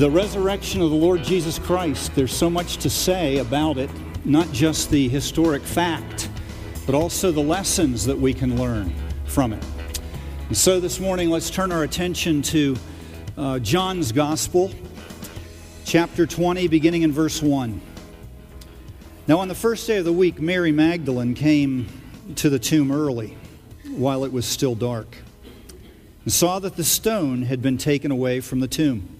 The resurrection of the Lord Jesus Christ, there's so much to say about it, not just the historic fact, but also the lessons that we can learn from it. And so this morning, let's turn our attention to uh, John's Gospel, chapter 20, beginning in verse 1. Now, on the first day of the week, Mary Magdalene came to the tomb early, while it was still dark, and saw that the stone had been taken away from the tomb.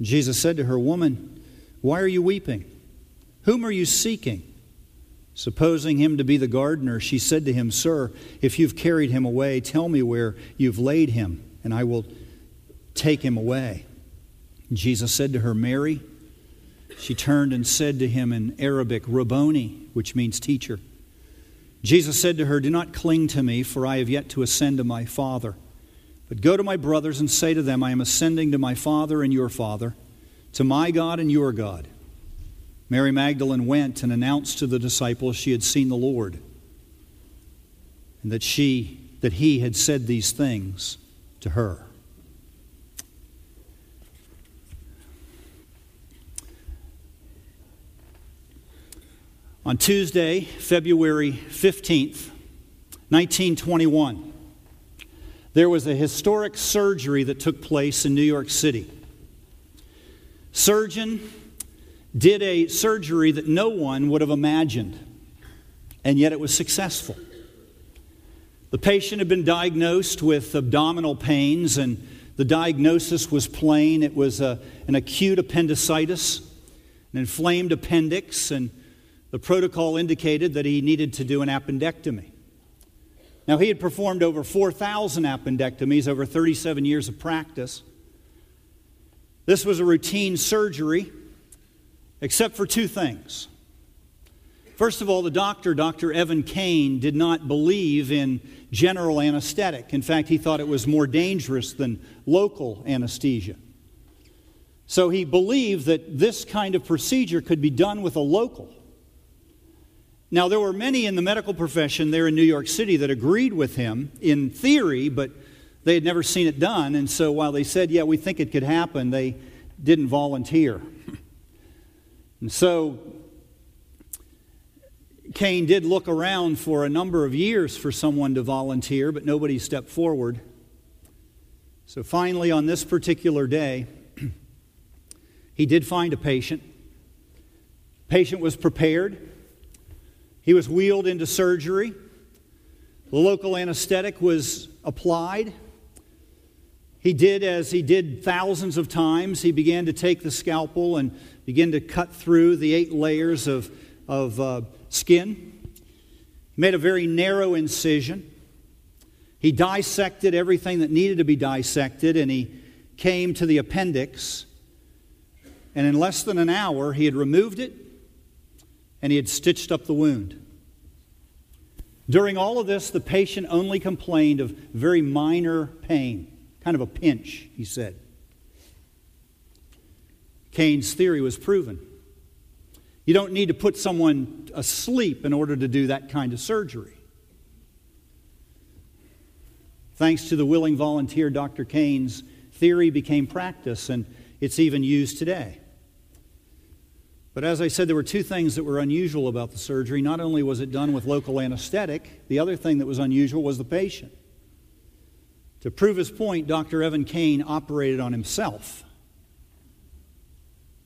Jesus said to her, Woman, why are you weeping? Whom are you seeking? Supposing him to be the gardener, she said to him, Sir, if you've carried him away, tell me where you've laid him, and I will take him away. Jesus said to her, Mary. She turned and said to him in Aramaic, Rabboni, which means teacher. Jesus said to her, Do not cling to me, for I have yet to ascend to my Father. But go to my brothers and say to them, I am ascending to my Father and your Father, to my God and your God. Mary Magdalene went and announced to the disciples she had seen the Lord, and that she that he had said these things to her. On Tuesday, February 15th, 1921, there was a historic surgery that took place in New York City. Surgeon did a surgery that no one would have imagined, and yet it was successful. The patient had been diagnosed with abdominal pains, and the diagnosis was plain. It was a, an acute appendicitis, an inflamed appendix, and the protocol indicated that he needed to do an appendectomy. Now, he had performed over 4,000 appendectomies over 37 years of practice. This was a routine surgery, except for two things. First of all, the doctor, Dr. Evan Kane, did not believe in general anesthetic. In fact, he thought it was more dangerous than local anesthesia. So he believed that this kind of procedure could be done with a local. Now, there were many in the medical profession there in New York City that agreed with him in theory, but they had never seen it done. And so while they said, yeah, we think it could happen, they didn't volunteer. And so Kane did look around for a number of years for someone to volunteer, but nobody stepped forward. So finally, on this particular day, he did find a patient. Patient was prepared. He was wheeled into surgery. The local anesthetic was applied. He did as he did thousands of times. He began to take the scalpel and begin to cut through the eight layers of, of uh, skin. He made a very narrow incision. He dissected everything that needed to be dissected, and he came to the appendix. And in less than an hour, he had removed it and he had stitched up the wound. During all of this, the patient only complained of very minor pain, kind of a pinch, he said. Kane's theory was proven. You don't need to put someone asleep in order to do that kind of surgery. Thanks to the willing volunteer, Dr. Kane's theory became practice, and it's even used today. But as I said, there were two things that were unusual about the surgery. Not only was it done with local anesthetic, the other thing that was unusual was the patient. To prove his point, Dr. Evan Kane operated on himself.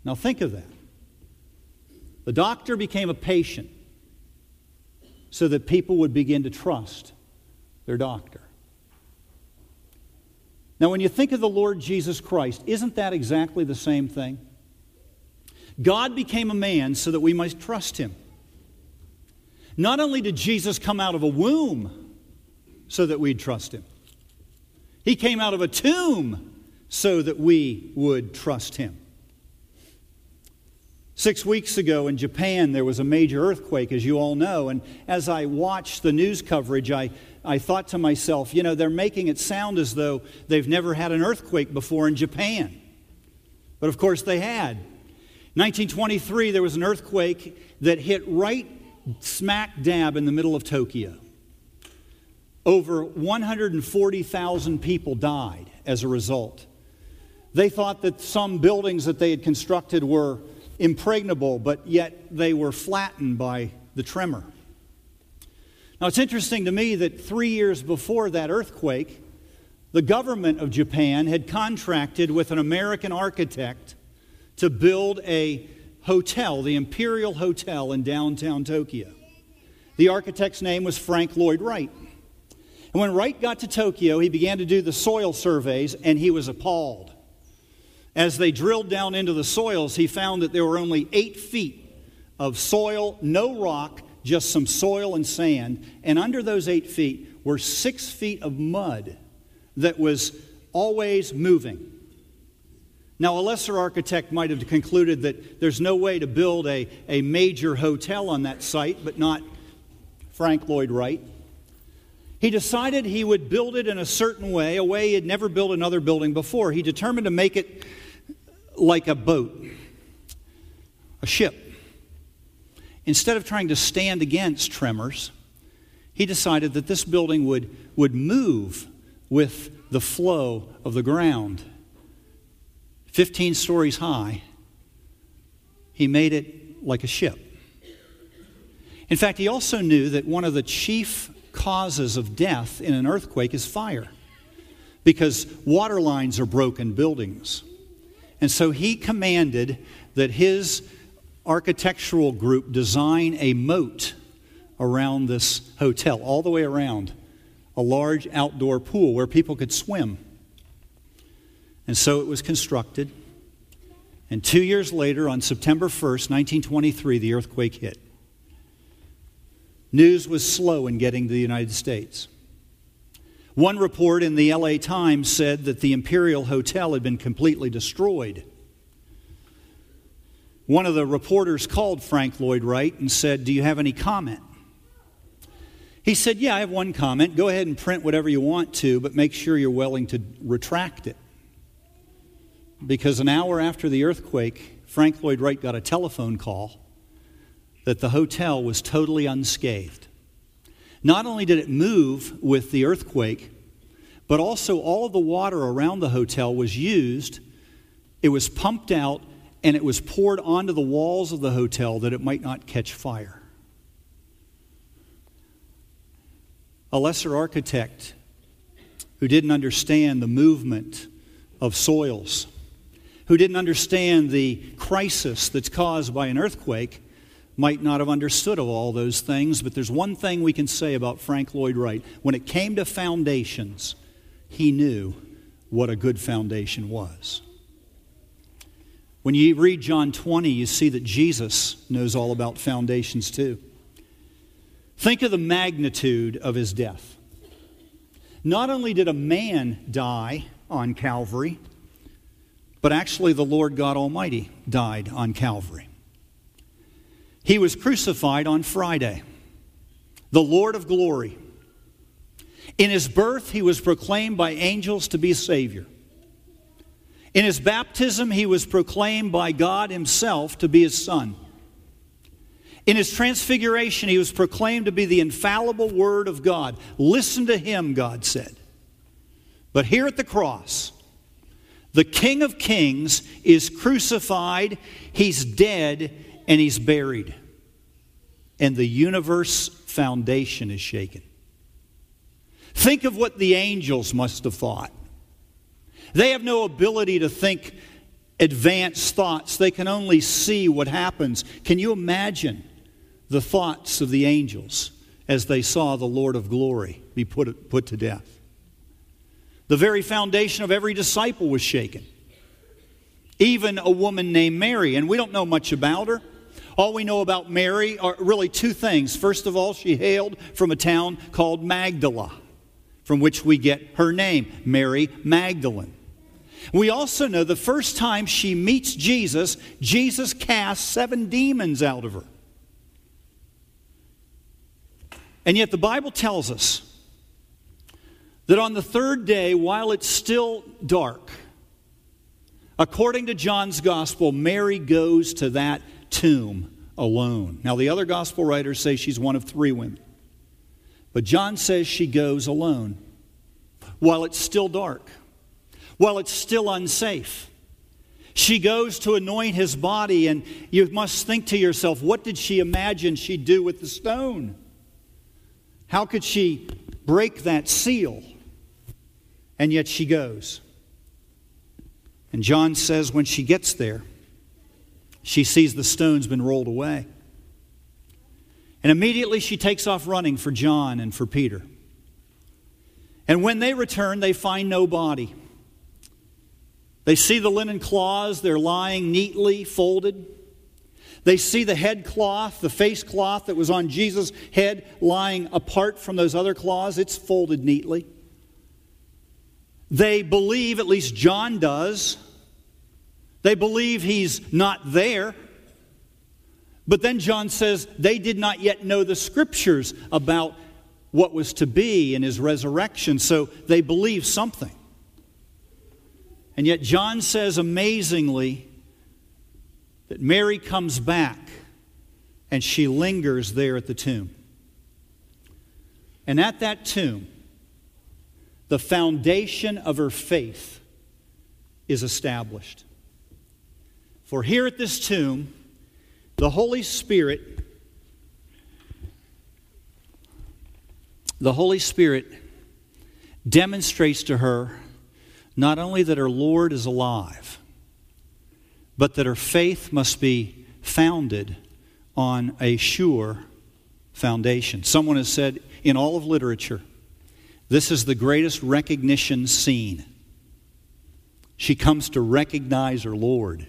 Now think of that. The doctor became a patient so that people would begin to trust their doctor. Now, when you think of the Lord Jesus Christ, isn't that exactly the same thing? God became a man so that we might trust him. Not only did Jesus come out of a womb so that we'd trust him, he came out of a tomb so that we would trust him. Six weeks ago in Japan, there was a major earthquake, as you all know. And as I watched the news coverage, I, I thought to myself, you know, they're making it sound as though they've never had an earthquake before in Japan. But of course, they had. 1923, there was an earthquake that hit right smack dab in the middle of Tokyo. Over 140,000 people died as a result. They thought that some buildings that they had constructed were impregnable, but yet they were flattened by the tremor. Now, it's interesting to me that three years before that earthquake, the government of Japan had contracted with an American architect to build a hotel, the Imperial Hotel in downtown Tokyo. The architect's name was Frank Lloyd Wright. And when Wright got to Tokyo, he began to do the soil surveys, and he was appalled. As they drilled down into the soils, he found that there were only eight feet of soil, no rock, just some soil and sand. And under those eight feet were six feet of mud that was always moving. Now, a lesser architect might have concluded that there's no way to build a, a major hotel on that site, but not Frank Lloyd Wright. He decided he would build it in a certain way, a way he had never built another building before. He determined to make it like a boat, a ship. Instead of trying to stand against tremors, he decided that this building would, would move with the flow of the ground. 15 stories high, he made it like a ship. In fact, he also knew that one of the chief causes of death in an earthquake is fire because water lines are broken buildings. And so he commanded that his architectural group design a moat around this hotel, all the way around, a large outdoor pool where people could swim. And so it was constructed. And two years later, on September 1st, 1923, the earthquake hit. News was slow in getting to the United States. One report in the LA Times said that the Imperial Hotel had been completely destroyed. One of the reporters called Frank Lloyd Wright and said, Do you have any comment? He said, Yeah, I have one comment. Go ahead and print whatever you want to, but make sure you're willing to retract it. Because an hour after the earthquake, Frank Lloyd Wright got a telephone call that the hotel was totally unscathed. Not only did it move with the earthquake, but also all of the water around the hotel was used. It was pumped out and it was poured onto the walls of the hotel that it might not catch fire. A lesser architect who didn't understand the movement of soils, who didn't understand the crisis that's caused by an earthquake, might not have understood of all those things, but there's one thing we can say about Frank Lloyd Wright. When it came to foundations, he knew what a good foundation was. When you read John 20, you see that Jesus knows all about foundations too. Think of the magnitude of his death. Not only did a man die on Calvary, but actually the Lord God Almighty died on Calvary. He was crucified on Friday, the Lord of glory. In his birth, he was proclaimed by angels to be Savior. In his baptism, he was proclaimed by God himself to be his son. In his transfiguration, he was proclaimed to be the infallible word of God. Listen to him, God said. But here at the cross, the King of Kings is crucified, he's dead, and he's buried. And the universe foundation is shaken. Think of what the angels must have thought. They have no ability to think advanced thoughts, they can only see what happens. Can you imagine the thoughts of the angels as they saw the Lord of glory be put, put to death? The very foundation of every disciple was shaken. Even a woman named Mary, and we don't know much about her. All we know about Mary are really two things. First of all, she hailed from a town called Magdala from which we get her name, Mary Magdalene. We also know the first time she meets Jesus, Jesus casts seven demons out of her. And yet the Bible tells us that on the third day, while it's still dark, according to John's gospel, Mary goes to that tomb alone. Now, the other gospel writers say she's one of three women. But John says she goes alone while it's still dark, while it's still unsafe. She goes to anoint his body, and you must think to yourself, what did she imagine she'd do with the stone? How could she break that seal? And yet she goes. And John says when she gets there, she sees the stone's been rolled away. And immediately she takes off running for John and for Peter. And when they return, they find no body. They see the linen cloths, they're lying neatly folded. They see the head cloth, the face cloth that was on Jesus' head, lying apart from those other cloths. It's folded neatly. They believe, at least John does, they believe he's not there. But then John says they did not yet know the scriptures about what was to be in his resurrection, so they believe something. And yet, John says amazingly that Mary comes back and she lingers there at the tomb. And at that tomb, the foundation of her faith is established. For here at this tomb, the Holy Spirit, the Holy Spirit demonstrates to her not only that her Lord is alive, but that her faith must be founded on a sure foundation. Someone has said in all of literature, this is the greatest recognition scene. She comes to recognize her Lord.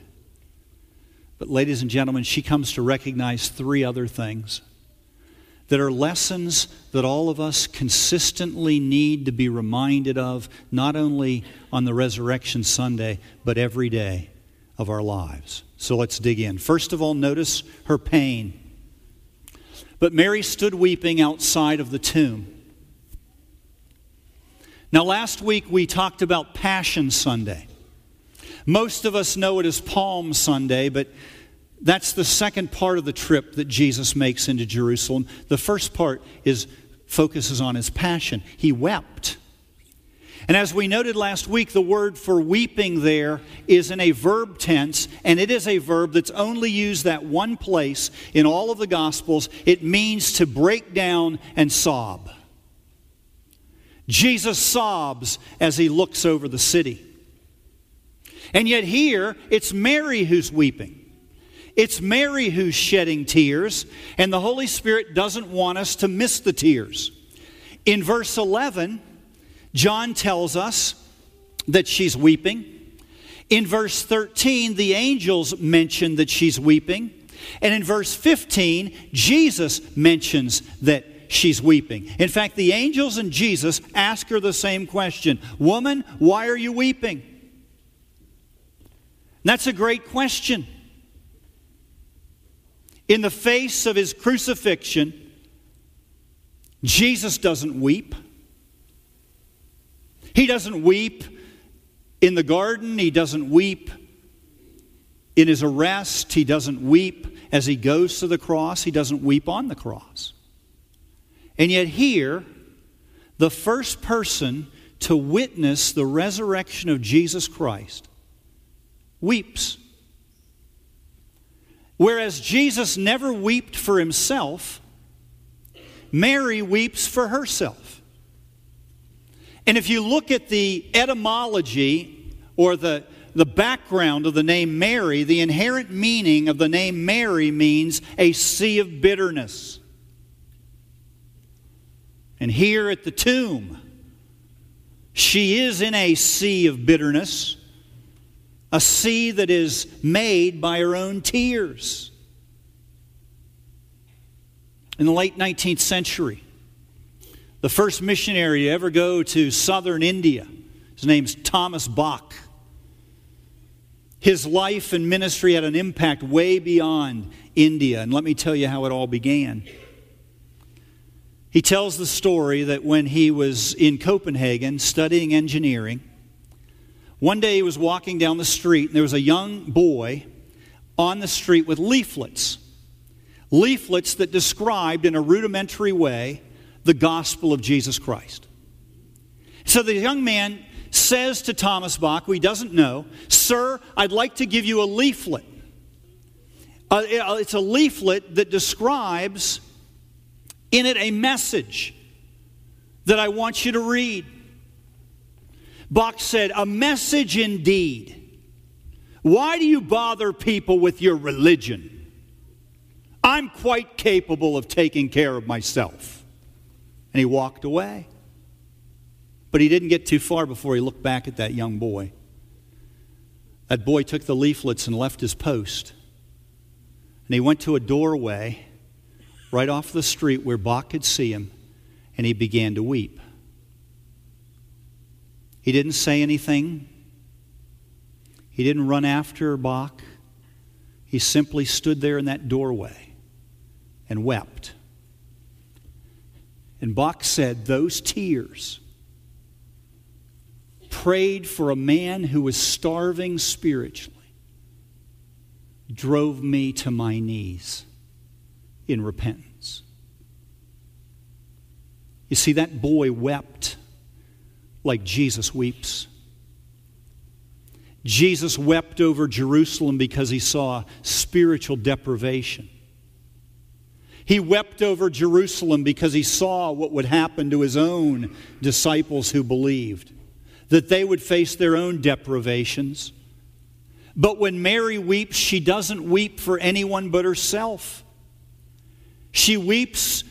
But, ladies and gentlemen, she comes to recognize three other things that are lessons that all of us consistently need to be reminded of, not only on the Resurrection Sunday, but every day of our lives. So let's dig in. First of all, notice her pain. But Mary stood weeping outside of the tomb. Now, last week we talked about Passion Sunday. Most of us know it as Palm Sunday, but that's the second part of the trip that Jesus makes into Jerusalem. The first part is focuses on his passion. He wept. And as we noted last week, the word for weeping there is in a verb tense, and it is a verb that's only used that one place in all of the Gospels. It means to break down and sob. Jesus sobs as he looks over the city. And yet, here, it's Mary who's weeping. It's Mary who's shedding tears, and the Holy Spirit doesn't want us to miss the tears. In verse 11, John tells us that she's weeping. In verse 13, the angels mention that she's weeping. And in verse 15, Jesus mentions that she's weeping. In fact, the angels and Jesus ask her the same question Woman, why are you weeping? That's a great question. In the face of his crucifixion, Jesus doesn't weep. He doesn't weep In the garden, he doesn't weep. In his arrest, he doesn't weep as he goes to the cross. He doesn't weep on the cross. And yet, here, the first person to witness the resurrection of Jesus Christ weeps. Whereas Jesus never wept for himself, Mary weeps for herself. And if you look at the etymology or the, the background of the name Mary, the inherent meaning of the name Mary means a sea of bitterness. And here at the tomb, she is in a sea of bitterness, a sea that is made by her own tears. In the late 19th century, the first missionary to ever go to southern India, his name's Thomas Bach. His life and ministry had an impact way beyond India, and let me tell you how it all began. He tells the story that when he was in Copenhagen studying engineering, one day he was walking down the street and there was a young boy on the street with leaflets. Leaflets that described in a rudimentary way the gospel of Jesus Christ. So the young man says to Thomas Bach, who he doesn't know, Sir, I'd like to give you a leaflet. Uh, it's a leaflet that describes in it a message that I want you to read. Bach said, A message indeed. Why do you bother people with your religion? I'm quite capable of taking care of myself. And he walked away. But he didn't get too far before he looked back at that young boy. That boy took the leaflets and left his post. And he went to a doorway right off the street where Bach could see him, and he began to weep. He didn't say anything, he didn't run after Bach. He simply stood there in that doorway and wept. And Bach said, Those tears prayed for a man who was starving spiritually drove me to my knees in repentance. You see, that boy wept like Jesus weeps. Jesus wept over Jerusalem because he saw spiritual deprivation. He wept over Jerusalem because he saw what would happen to his own disciples who believed, that they would face their own deprivations. But when Mary weeps, she doesn't weep for anyone but herself. She weeps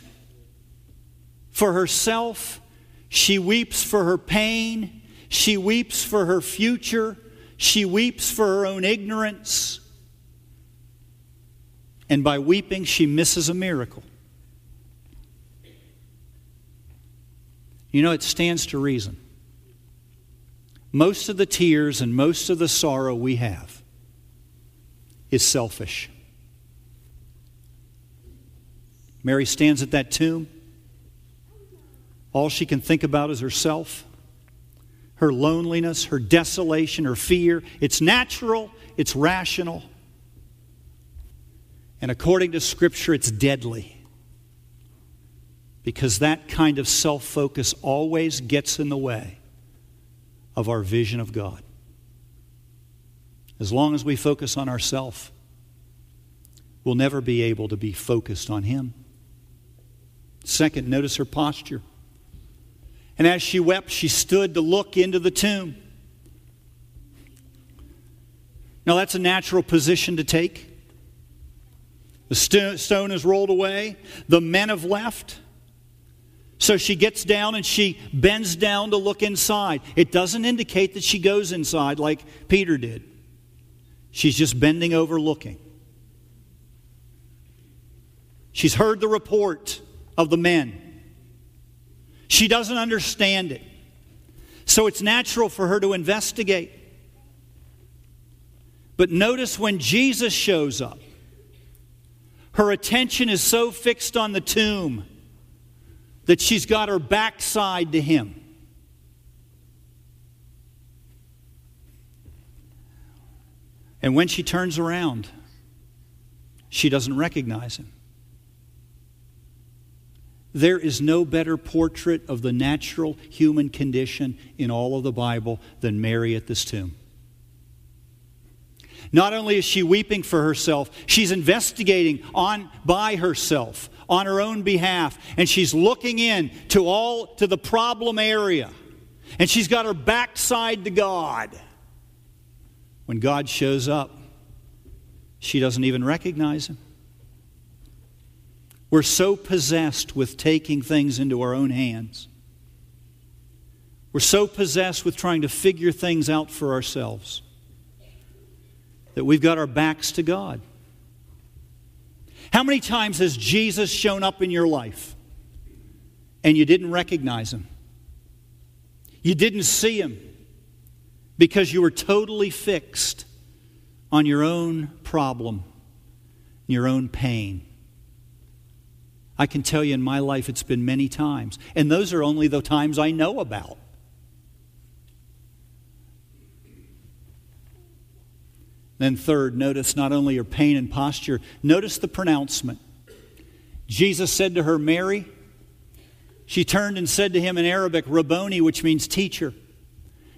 for herself. She weeps for her pain. She weeps for her future. She weeps for her own ignorance. And by weeping, she misses a miracle. You know, it stands to reason. Most of the tears and most of the sorrow we have is selfish. Mary stands at that tomb. All she can think about is herself, her loneliness, her desolation, her fear. It's natural, it's rational. And according to Scripture, it's deadly. Because that kind of self focus always gets in the way of our vision of God. As long as we focus on ourselves, we'll never be able to be focused on Him. Second, notice her posture. And as she wept, she stood to look into the tomb. Now, that's a natural position to take. The stone is rolled away, the men have left. So she gets down and she bends down to look inside. It doesn't indicate that she goes inside like Peter did. She's just bending over looking. She's heard the report of the men. She doesn't understand it. So it's natural for her to investigate. But notice when Jesus shows up, her attention is so fixed on the tomb that she's got her backside to him. And when she turns around, she doesn't recognize him. There is no better portrait of the natural human condition in all of the Bible than Mary at this tomb. Not only is she weeping for herself, she's investigating on by herself on her own behalf and she's looking in to all to the problem area. And she's got her backside to God. When God shows up, she doesn't even recognize him. We're so possessed with taking things into our own hands. We're so possessed with trying to figure things out for ourselves that we've got our backs to God. How many times has Jesus shown up in your life and you didn't recognize him? You didn't see him because you were totally fixed on your own problem, your own pain. I can tell you in my life it's been many times, and those are only the times I know about. Then, third, notice not only your pain and posture, notice the pronouncement. Jesus said to her, Mary. She turned and said to him in Aramaic, Rabboni, which means teacher.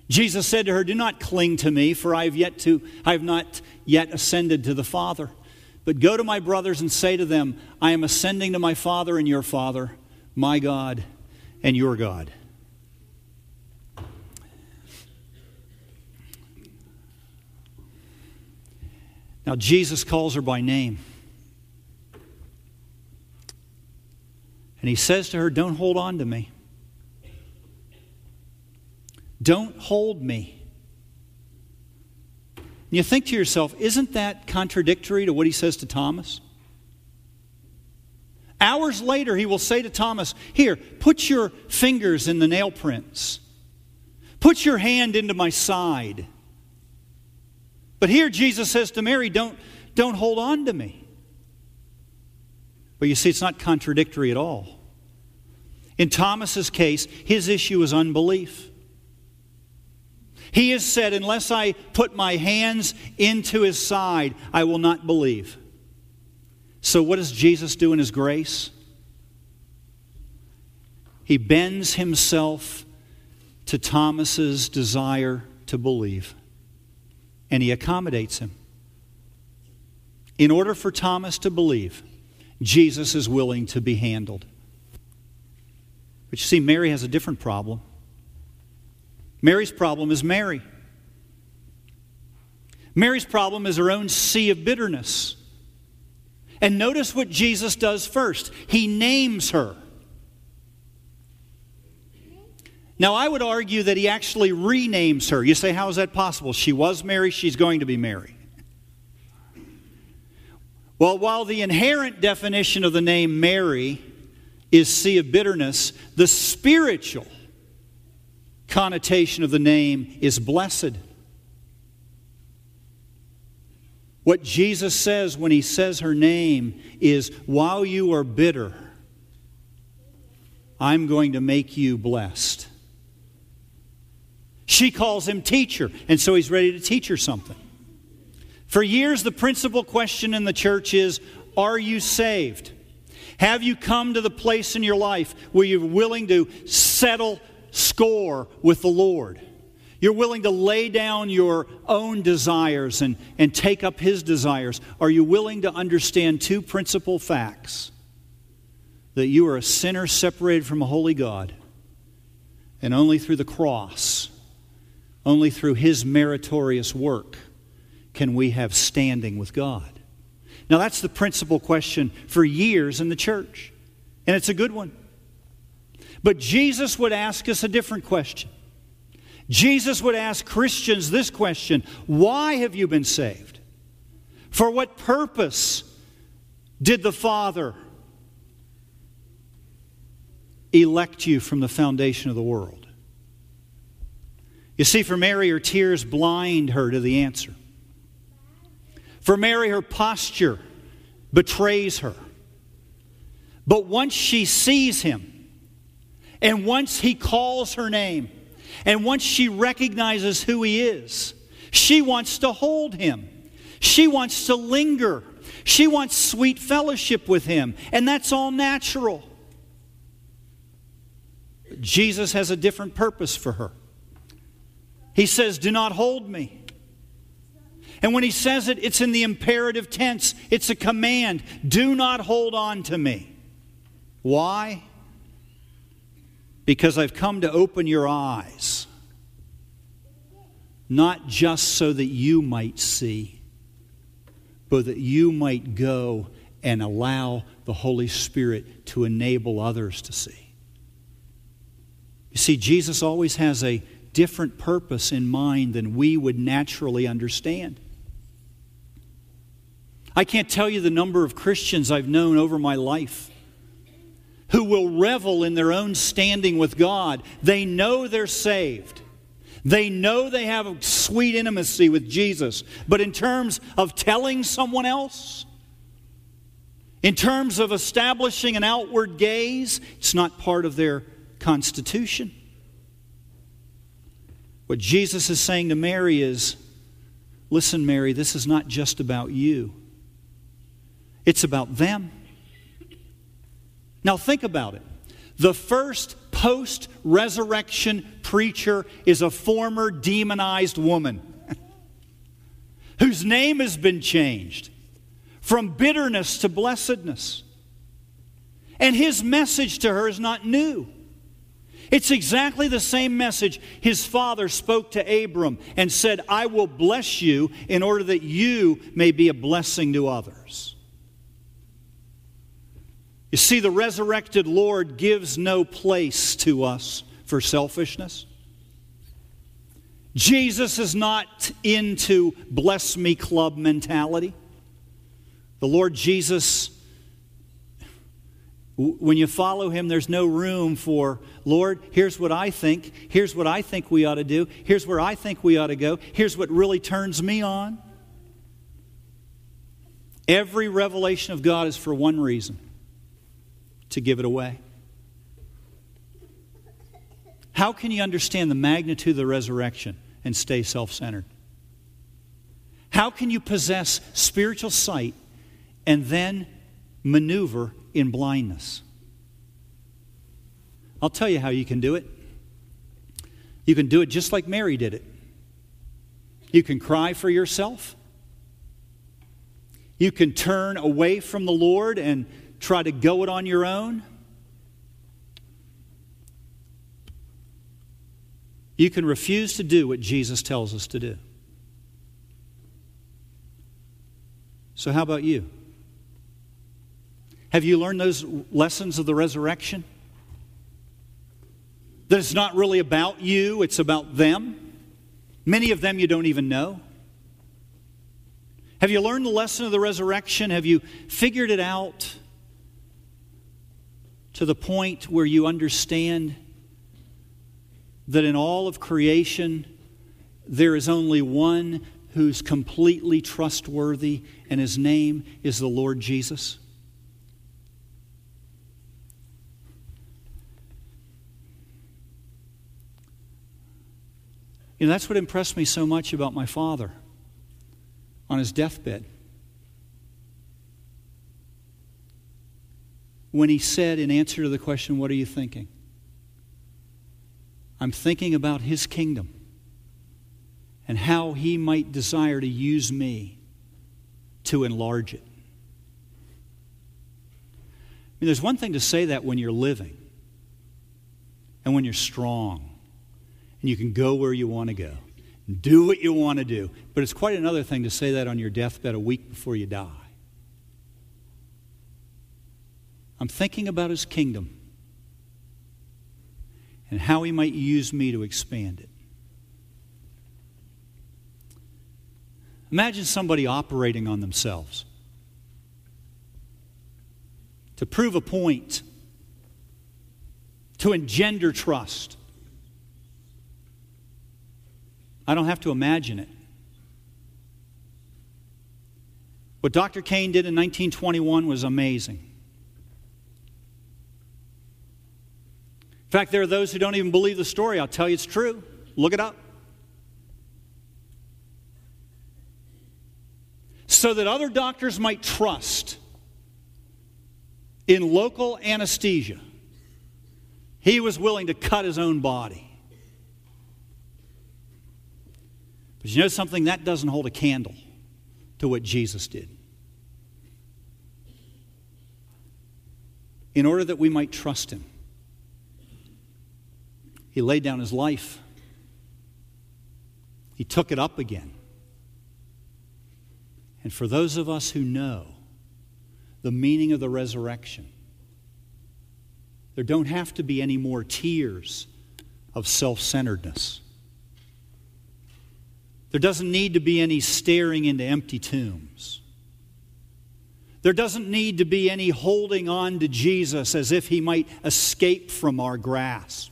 Jesus said to her, Do not cling to me, for I have yet to I have not yet ascended to the Father. But go to my brothers and say to them, I am ascending to my Father and your Father, my God and your God. Now, Jesus calls her by name. And he says to her, Don't hold on to me. Don't hold me. And you think to yourself, isn't that contradictory to what he says to Thomas? Hours later, he will say to Thomas, Here, put your fingers in the nail prints. Put your hand into my side. But here Jesus says to Mary, Don't, don't hold on to me. But you see, it's not contradictory at all. In Thomas's case, his issue is unbelief. He has said, Unless I put my hands into his side, I will not believe. So, what does Jesus do in his grace? He bends himself to Thomas's desire to believe and he accommodates him. In order for Thomas to believe, Jesus is willing to be handled. But you see, Mary has a different problem. Mary's problem is Mary. Mary's problem is her own sea of bitterness. And notice what Jesus does first he names her. Now, I would argue that he actually renames her. You say, how is that possible? She was Mary, she's going to be Mary. Well, while the inherent definition of the name Mary is sea of bitterness, the spiritual connotation of the name is blessed. What Jesus says when he says her name is, while you are bitter, I'm going to make you blessed. She calls him teacher, and so he's ready to teach her something. For years, the principal question in the church is Are you saved? Have you come to the place in your life where you're willing to settle score with the Lord? You're willing to lay down your own desires and, and take up His desires. Are you willing to understand two principal facts? That you are a sinner separated from a holy God, and only through the cross only through His meritorious work can we have standing with God. Now, that's the principal question for years in the church, and it's a good one. But Jesus would ask us a different question. Jesus would ask Christians this question Why have you been saved? For what purpose did the Father elect you from the foundation of the world? You see, for Mary, her tears blind her to the answer. For Mary, her posture betrays her. But once she sees him, and once he calls her name, and once she recognizes who he is, she wants to hold him. She wants to linger. She wants sweet fellowship with him, and that's all natural. Jesus has a different purpose for her. He says, Do not hold me. And when he says it, it's in the imperative tense, it's a command. Do not hold on to me. Why? Because I've come to open your eyes, not just so that you might see, but that you might go and allow the Holy Spirit to enable others to see. You see, Jesus always has a different purpose in mind than we would naturally understand. I can't tell you the number of Christians I've known over my life who will revel in their own standing with God. They know they're saved. They know they have a sweet intimacy with Jesus. But in terms of telling someone else, in terms of establishing an outward gaze, it's not part of their constitution. What Jesus is saying to Mary is listen, Mary, this is not just about you, it's about them. Now, think about it. The first post resurrection preacher is a former demonized woman whose name has been changed from bitterness to blessedness. And his message to her is not new. It's exactly the same message his father spoke to Abram and said, I will bless you in order that you may be a blessing to others. You see, the resurrected Lord gives no place to us for selfishness. Jesus is not into bless me club mentality. The Lord Jesus when you follow him, there's no room for, Lord, here's what I think. Here's what I think we ought to do. Here's where I think we ought to go. Here's what really turns me on. Every revelation of God is for one reason to give it away. How can you understand the magnitude of the resurrection and stay self centered? How can you possess spiritual sight and then maneuver in blindness. I'll tell you how you can do it. You can do it just like Mary did it. You can cry for yourself. You can turn away from the Lord and try to go it on your own. You can refuse to do what Jesus tells us to do. So, how about you? Have you learned those lessons of the resurrection? That it's not really about you, it's about them. Many of them you don't even know. Have you learned the lesson of the resurrection? Have you figured it out to the point where you understand that in all of creation there is only one who's completely trustworthy, and his name is the Lord Jesus? You know, that's what impressed me so much about my father on his deathbed. When he said, in answer to the question, What are you thinking? I'm thinking about his kingdom and how he might desire to use me to enlarge it. I mean, there's one thing to say that when you're living and when you're strong and you can go where you want to go and do what you want to do. But it's quite another thing to say that on your deathbed a week before you die. I'm thinking about his kingdom and how he might use me to expand it. Imagine somebody operating on themselves to prove a point, to engender trust. I don't have to imagine it. What Dr. Kane did in 1921 was amazing. In fact, there are those who don't even believe the story. I'll tell you it's true. Look it up. so that other doctors might trust in local anesthesia, he was willing to cut his own body. But you know something? That doesn't hold a candle to what Jesus did. In order that we might trust him, he laid down his life, he took it up again. And for those of us who know the meaning of the resurrection, there don't have to be any more tears of self centeredness. There doesn't need to be any staring into empty tombs. There doesn't need to be any holding on to Jesus as if he might escape from our grasp.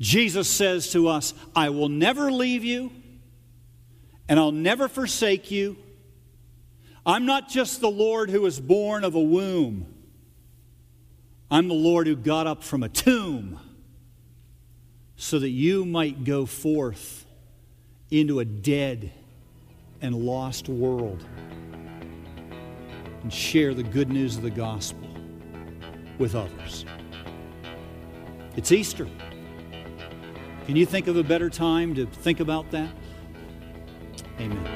Jesus says to us, I will never leave you and I'll never forsake you. I'm not just the Lord who was born of a womb, I'm the Lord who got up from a tomb so that you might go forth into a dead and lost world and share the good news of the gospel with others. It's Easter. Can you think of a better time to think about that? Amen.